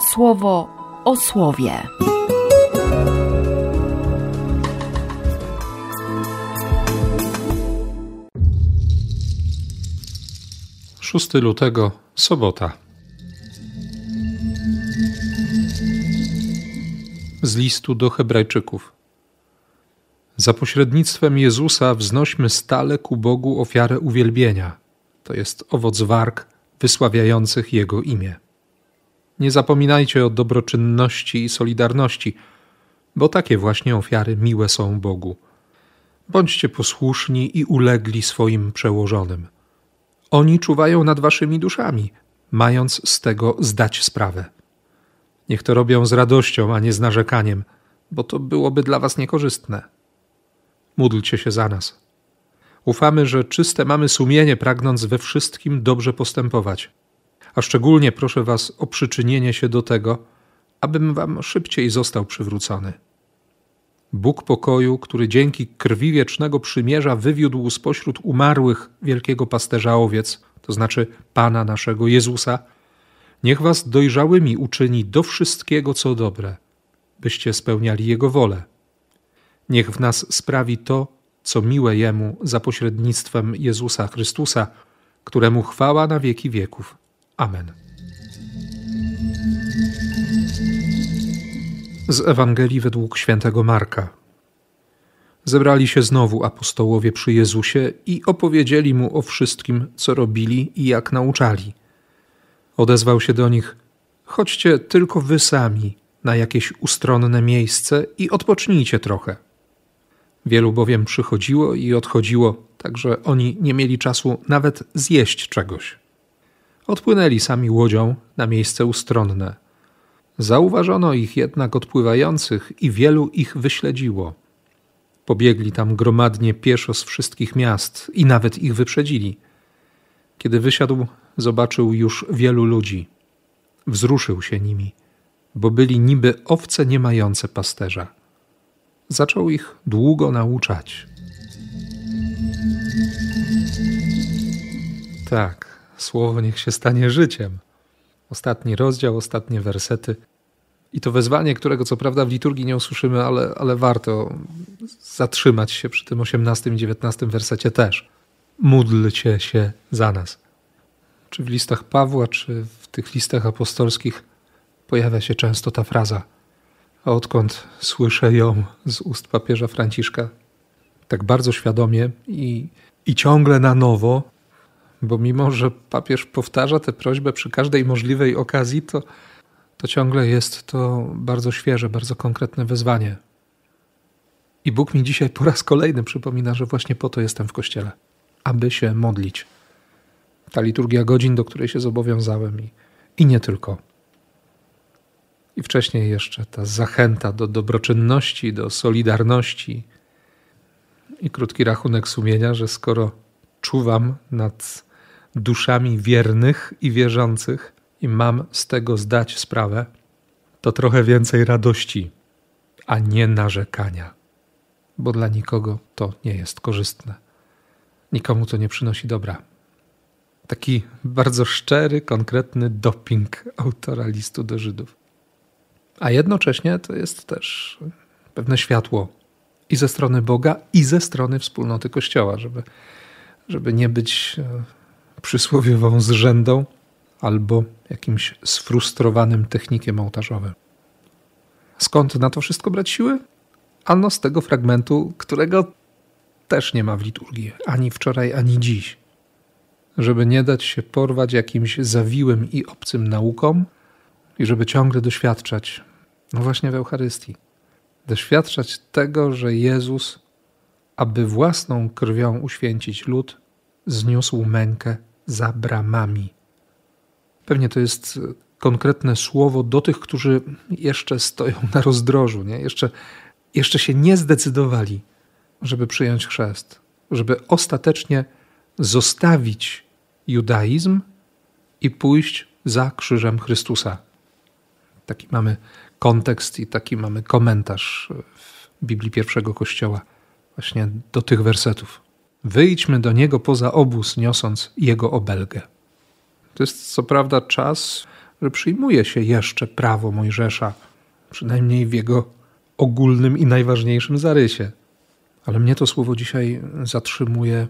słowo o słowie. 6 lutego, sobota. Z listu do Hebrajczyków. Za pośrednictwem Jezusa wznośmy stale ku Bogu ofiarę uwielbienia, to jest owoc warg wysławiających Jego imię. Nie zapominajcie o dobroczynności i solidarności, bo takie właśnie ofiary miłe są Bogu. Bądźcie posłuszni i ulegli swoim przełożonym – oni czuwają nad waszymi duszami, mając z tego zdać sprawę. Niech to robią z radością, a nie z narzekaniem, bo to byłoby dla was niekorzystne. Módlcie się za nas. Ufamy, że czyste mamy sumienie, pragnąc we wszystkim dobrze postępować. A szczególnie proszę was o przyczynienie się do tego, abym wam szybciej został przywrócony. Bóg pokoju, który dzięki krwi wiecznego przymierza wywiódł spośród umarłych wielkiego pasterza owiec, to znaczy Pana naszego Jezusa, niech was dojrzałymi uczyni do wszystkiego, co dobre, byście spełniali Jego wolę. Niech w nas sprawi to, co miłe Jemu za pośrednictwem Jezusa Chrystusa, któremu chwała na wieki wieków. Amen. Z Ewangelii według świętego Marka. Zebrali się znowu apostołowie przy Jezusie i opowiedzieli mu o wszystkim, co robili i jak nauczali. Odezwał się do nich: Chodźcie tylko wy sami na jakieś ustronne miejsce i odpocznijcie trochę. Wielu bowiem przychodziło i odchodziło, tak że oni nie mieli czasu nawet zjeść czegoś. Odpłynęli sami łodzią na miejsce ustronne Zauważono ich jednak odpływających i wielu ich wyśledziło. Pobiegli tam gromadnie pieszo z wszystkich miast i nawet ich wyprzedzili. Kiedy wysiadł, zobaczył już wielu ludzi. Wzruszył się nimi, bo byli niby owce nie mające pasterza. Zaczął ich długo nauczać. Tak, słowo niech się stanie życiem. Ostatni rozdział, ostatnie wersety. I to wezwanie, którego co prawda w liturgii nie usłyszymy, ale, ale warto zatrzymać się przy tym 18 i 19 wersecie też. Módlcie się za nas. Czy w listach Pawła, czy w tych listach apostolskich pojawia się często ta fraza. A odkąd słyszę ją z ust papieża Franciszka, tak bardzo świadomie i, i ciągle na nowo, bo mimo, że papież powtarza tę prośbę przy każdej możliwej okazji, to, to ciągle jest to bardzo świeże, bardzo konkretne wezwanie. I Bóg mi dzisiaj po raz kolejny przypomina, że właśnie po to jestem w kościele, aby się modlić. Ta liturgia godzin, do której się zobowiązałem i, i nie tylko. I wcześniej jeszcze ta zachęta do dobroczynności, do solidarności i krótki rachunek sumienia, że skoro czuwam nad duszami wiernych i wierzących i mam z tego zdać sprawę, to trochę więcej radości, a nie narzekania, bo dla nikogo to nie jest korzystne. Nikomu to nie przynosi dobra. Taki bardzo szczery, konkretny doping autora listu do Żydów. A jednocześnie to jest też pewne światło i ze strony Boga, i ze strony wspólnoty Kościoła, żeby, żeby nie być e, przysłowiową zrzędą albo jakimś sfrustrowanym technikiem ołtarzowym. Skąd na to wszystko brać siły? Ano z tego fragmentu, którego też nie ma w liturgii, ani wczoraj, ani dziś. Żeby nie dać się porwać jakimś zawiłym i obcym naukom i żeby ciągle doświadczać, no właśnie w Eucharystii, doświadczać tego, że Jezus, aby własną krwią uświęcić lud, zniósł mękę za bramami. Pewnie to jest konkretne słowo do tych, którzy jeszcze stoją na rozdrożu, nie? Jeszcze, jeszcze się nie zdecydowali, żeby przyjąć chrzest, żeby ostatecznie zostawić judaizm i pójść za krzyżem Chrystusa. Taki mamy kontekst i taki mamy komentarz w Biblii pierwszego Kościoła, właśnie do tych wersetów. Wyjdźmy do niego poza obóz, niosąc jego obelgę. To jest co prawda czas że przyjmuje się jeszcze prawo Mojżesza, przynajmniej w jego ogólnym i najważniejszym zarysie. Ale mnie to słowo dzisiaj zatrzymuje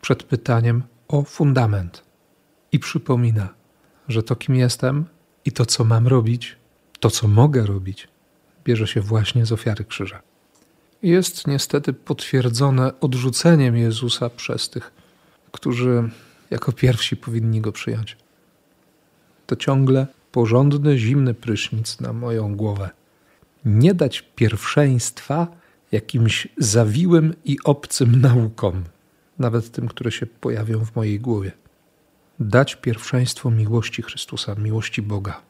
przed pytaniem o fundament i przypomina, że to, kim jestem i to, co mam robić, to, co mogę robić, bierze się właśnie z ofiary krzyża. Jest niestety potwierdzone odrzuceniem Jezusa przez tych, którzy jako pierwsi powinni go przyjąć. To ciągle porządny, zimny prysznic na moją głowę. Nie dać pierwszeństwa jakimś zawiłym i obcym naukom, nawet tym, które się pojawią w mojej głowie. Dać pierwszeństwo miłości Chrystusa, miłości Boga.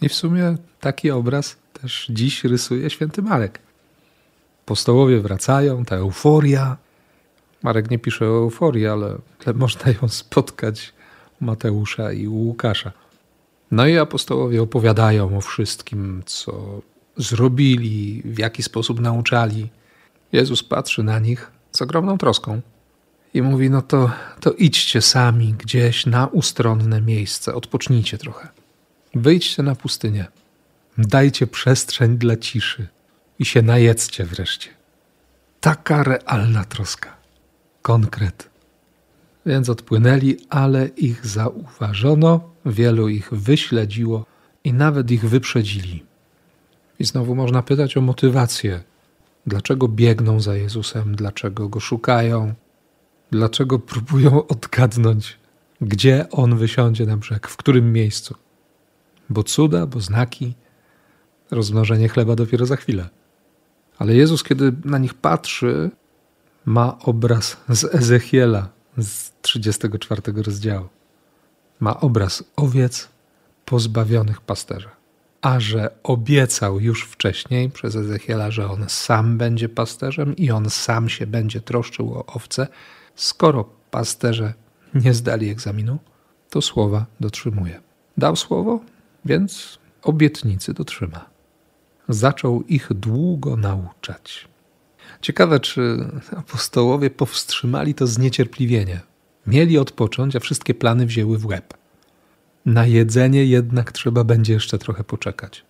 I w sumie taki obraz też dziś rysuje święty Marek. Postołowie wracają, ta euforia. Marek nie pisze o euforii, ale, można ją spotkać u Mateusza i Łukasza. No i apostołowie opowiadają o wszystkim, co zrobili, w jaki sposób nauczali. Jezus patrzy na nich z ogromną troską i mówi: No to, to idźcie sami gdzieś na ustronne miejsce, odpocznijcie trochę. Wyjdźcie na pustynię, dajcie przestrzeń dla ciszy i się najedzcie wreszcie. Taka realna troska, konkret. Więc odpłynęli, ale ich zauważono, wielu ich wyśledziło i nawet ich wyprzedzili. I znowu można pytać o motywację. Dlaczego biegną za Jezusem, dlaczego go szukają, dlaczego próbują odgadnąć, gdzie on wysiądzie na brzeg, w którym miejscu. Bo cuda, bo znaki, rozmnożenie chleba dopiero za chwilę. Ale Jezus, kiedy na nich patrzy, ma obraz z Ezechiela z 34 rozdziału. Ma obraz owiec pozbawionych pasterza. A że obiecał już wcześniej przez Ezechiela, że on sam będzie pasterzem i on sam się będzie troszczył o owce, skoro pasterze nie zdali egzaminu, to słowa dotrzymuje. Dał słowo, więc obietnicy dotrzyma zaczął ich długo nauczać. Ciekawe, czy apostołowie powstrzymali to zniecierpliwienie. Mieli odpocząć, a wszystkie plany wzięły w łeb. Na jedzenie jednak trzeba będzie jeszcze trochę poczekać.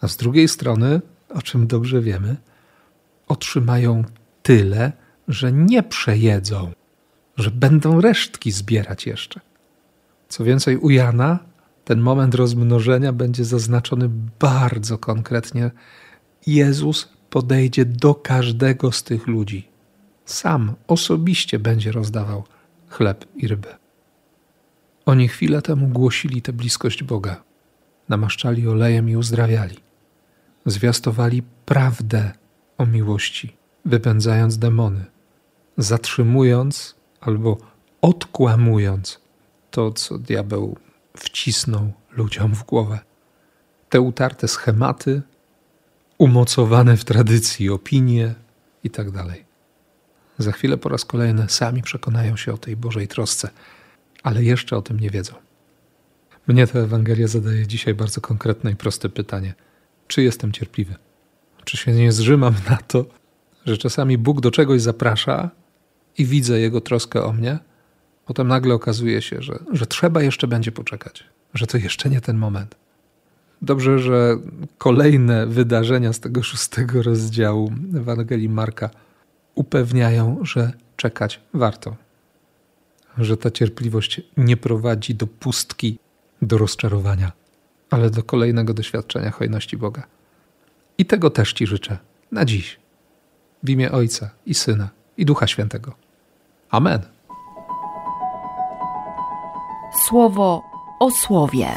A z drugiej strony, o czym dobrze wiemy, otrzymają tyle, że nie przejedzą, że będą resztki zbierać jeszcze. Co więcej, u Jana ten moment rozmnożenia będzie zaznaczony bardzo konkretnie. Jezus podejdzie do każdego z tych ludzi. Sam osobiście będzie rozdawał chleb i rybę. Oni chwilę temu głosili tę bliskość Boga, namaszczali olejem i uzdrawiali. Zwiastowali prawdę o miłości, wypędzając demony, zatrzymując albo odkłamując to, co diabeł wcisnął ludziom w głowę. Te utarte schematy, umocowane w tradycji opinie itd. Tak Za chwilę po raz kolejny sami przekonają się o tej Bożej trosce, ale jeszcze o tym nie wiedzą. Mnie ta Ewangelia zadaje dzisiaj bardzo konkretne i proste pytanie: czy jestem cierpliwy? Czy się nie zrzymam na to, że czasami Bóg do czegoś zaprasza i widzę Jego troskę o mnie, Potem nagle okazuje się, że, że trzeba jeszcze będzie poczekać, że to jeszcze nie ten moment. Dobrze, że kolejne wydarzenia z tego szóstego rozdziału Ewangelii Marka upewniają, że czekać warto. Że ta cierpliwość nie prowadzi do pustki, do rozczarowania, ale do kolejnego doświadczenia hojności Boga. I tego też Ci życzę na dziś. W imię Ojca i Syna i Ducha Świętego. Amen słowo o słowie.